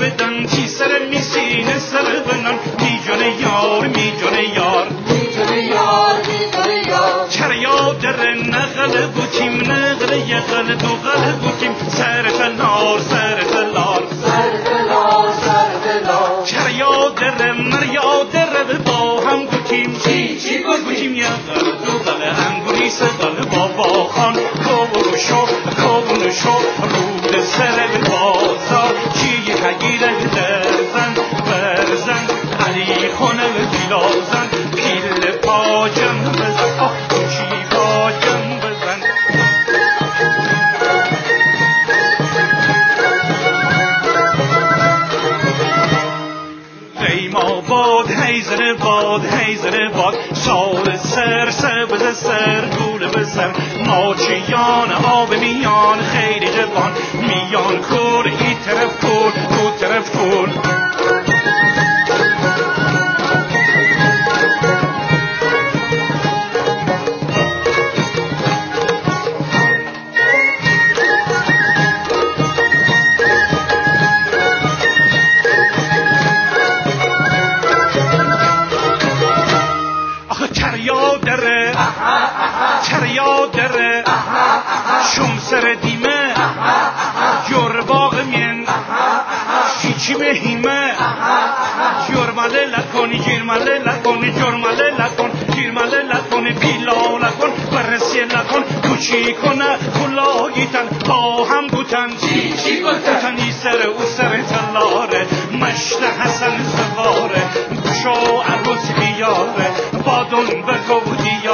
بدن تی سر میسینه سر بنان میجونه یار میجونه یار. چرا یاد نقل بوتیم نقل یقل دو قل بوتیم سر فلار سر فلار. چرا یاد مر یاد با هم بوتیم چی چی بوتیم یقل دو قل انگوری سقل بابا ناچیان آب میان خیلی جوان. میان کور ای طرف کور آخه چریا دره. چریا دره. شم چی بهیمه جرمله لکن جرمله لکن جرمله لکن جرمله لکن پیلا لکن برسی لکن. کوچی کنه؟ کلاگیتن با هم بوتن. چی چی بوتن ای سر او سر تلاره. مشت حسن سواره. گوشو عروس بیاره. بادون به گودی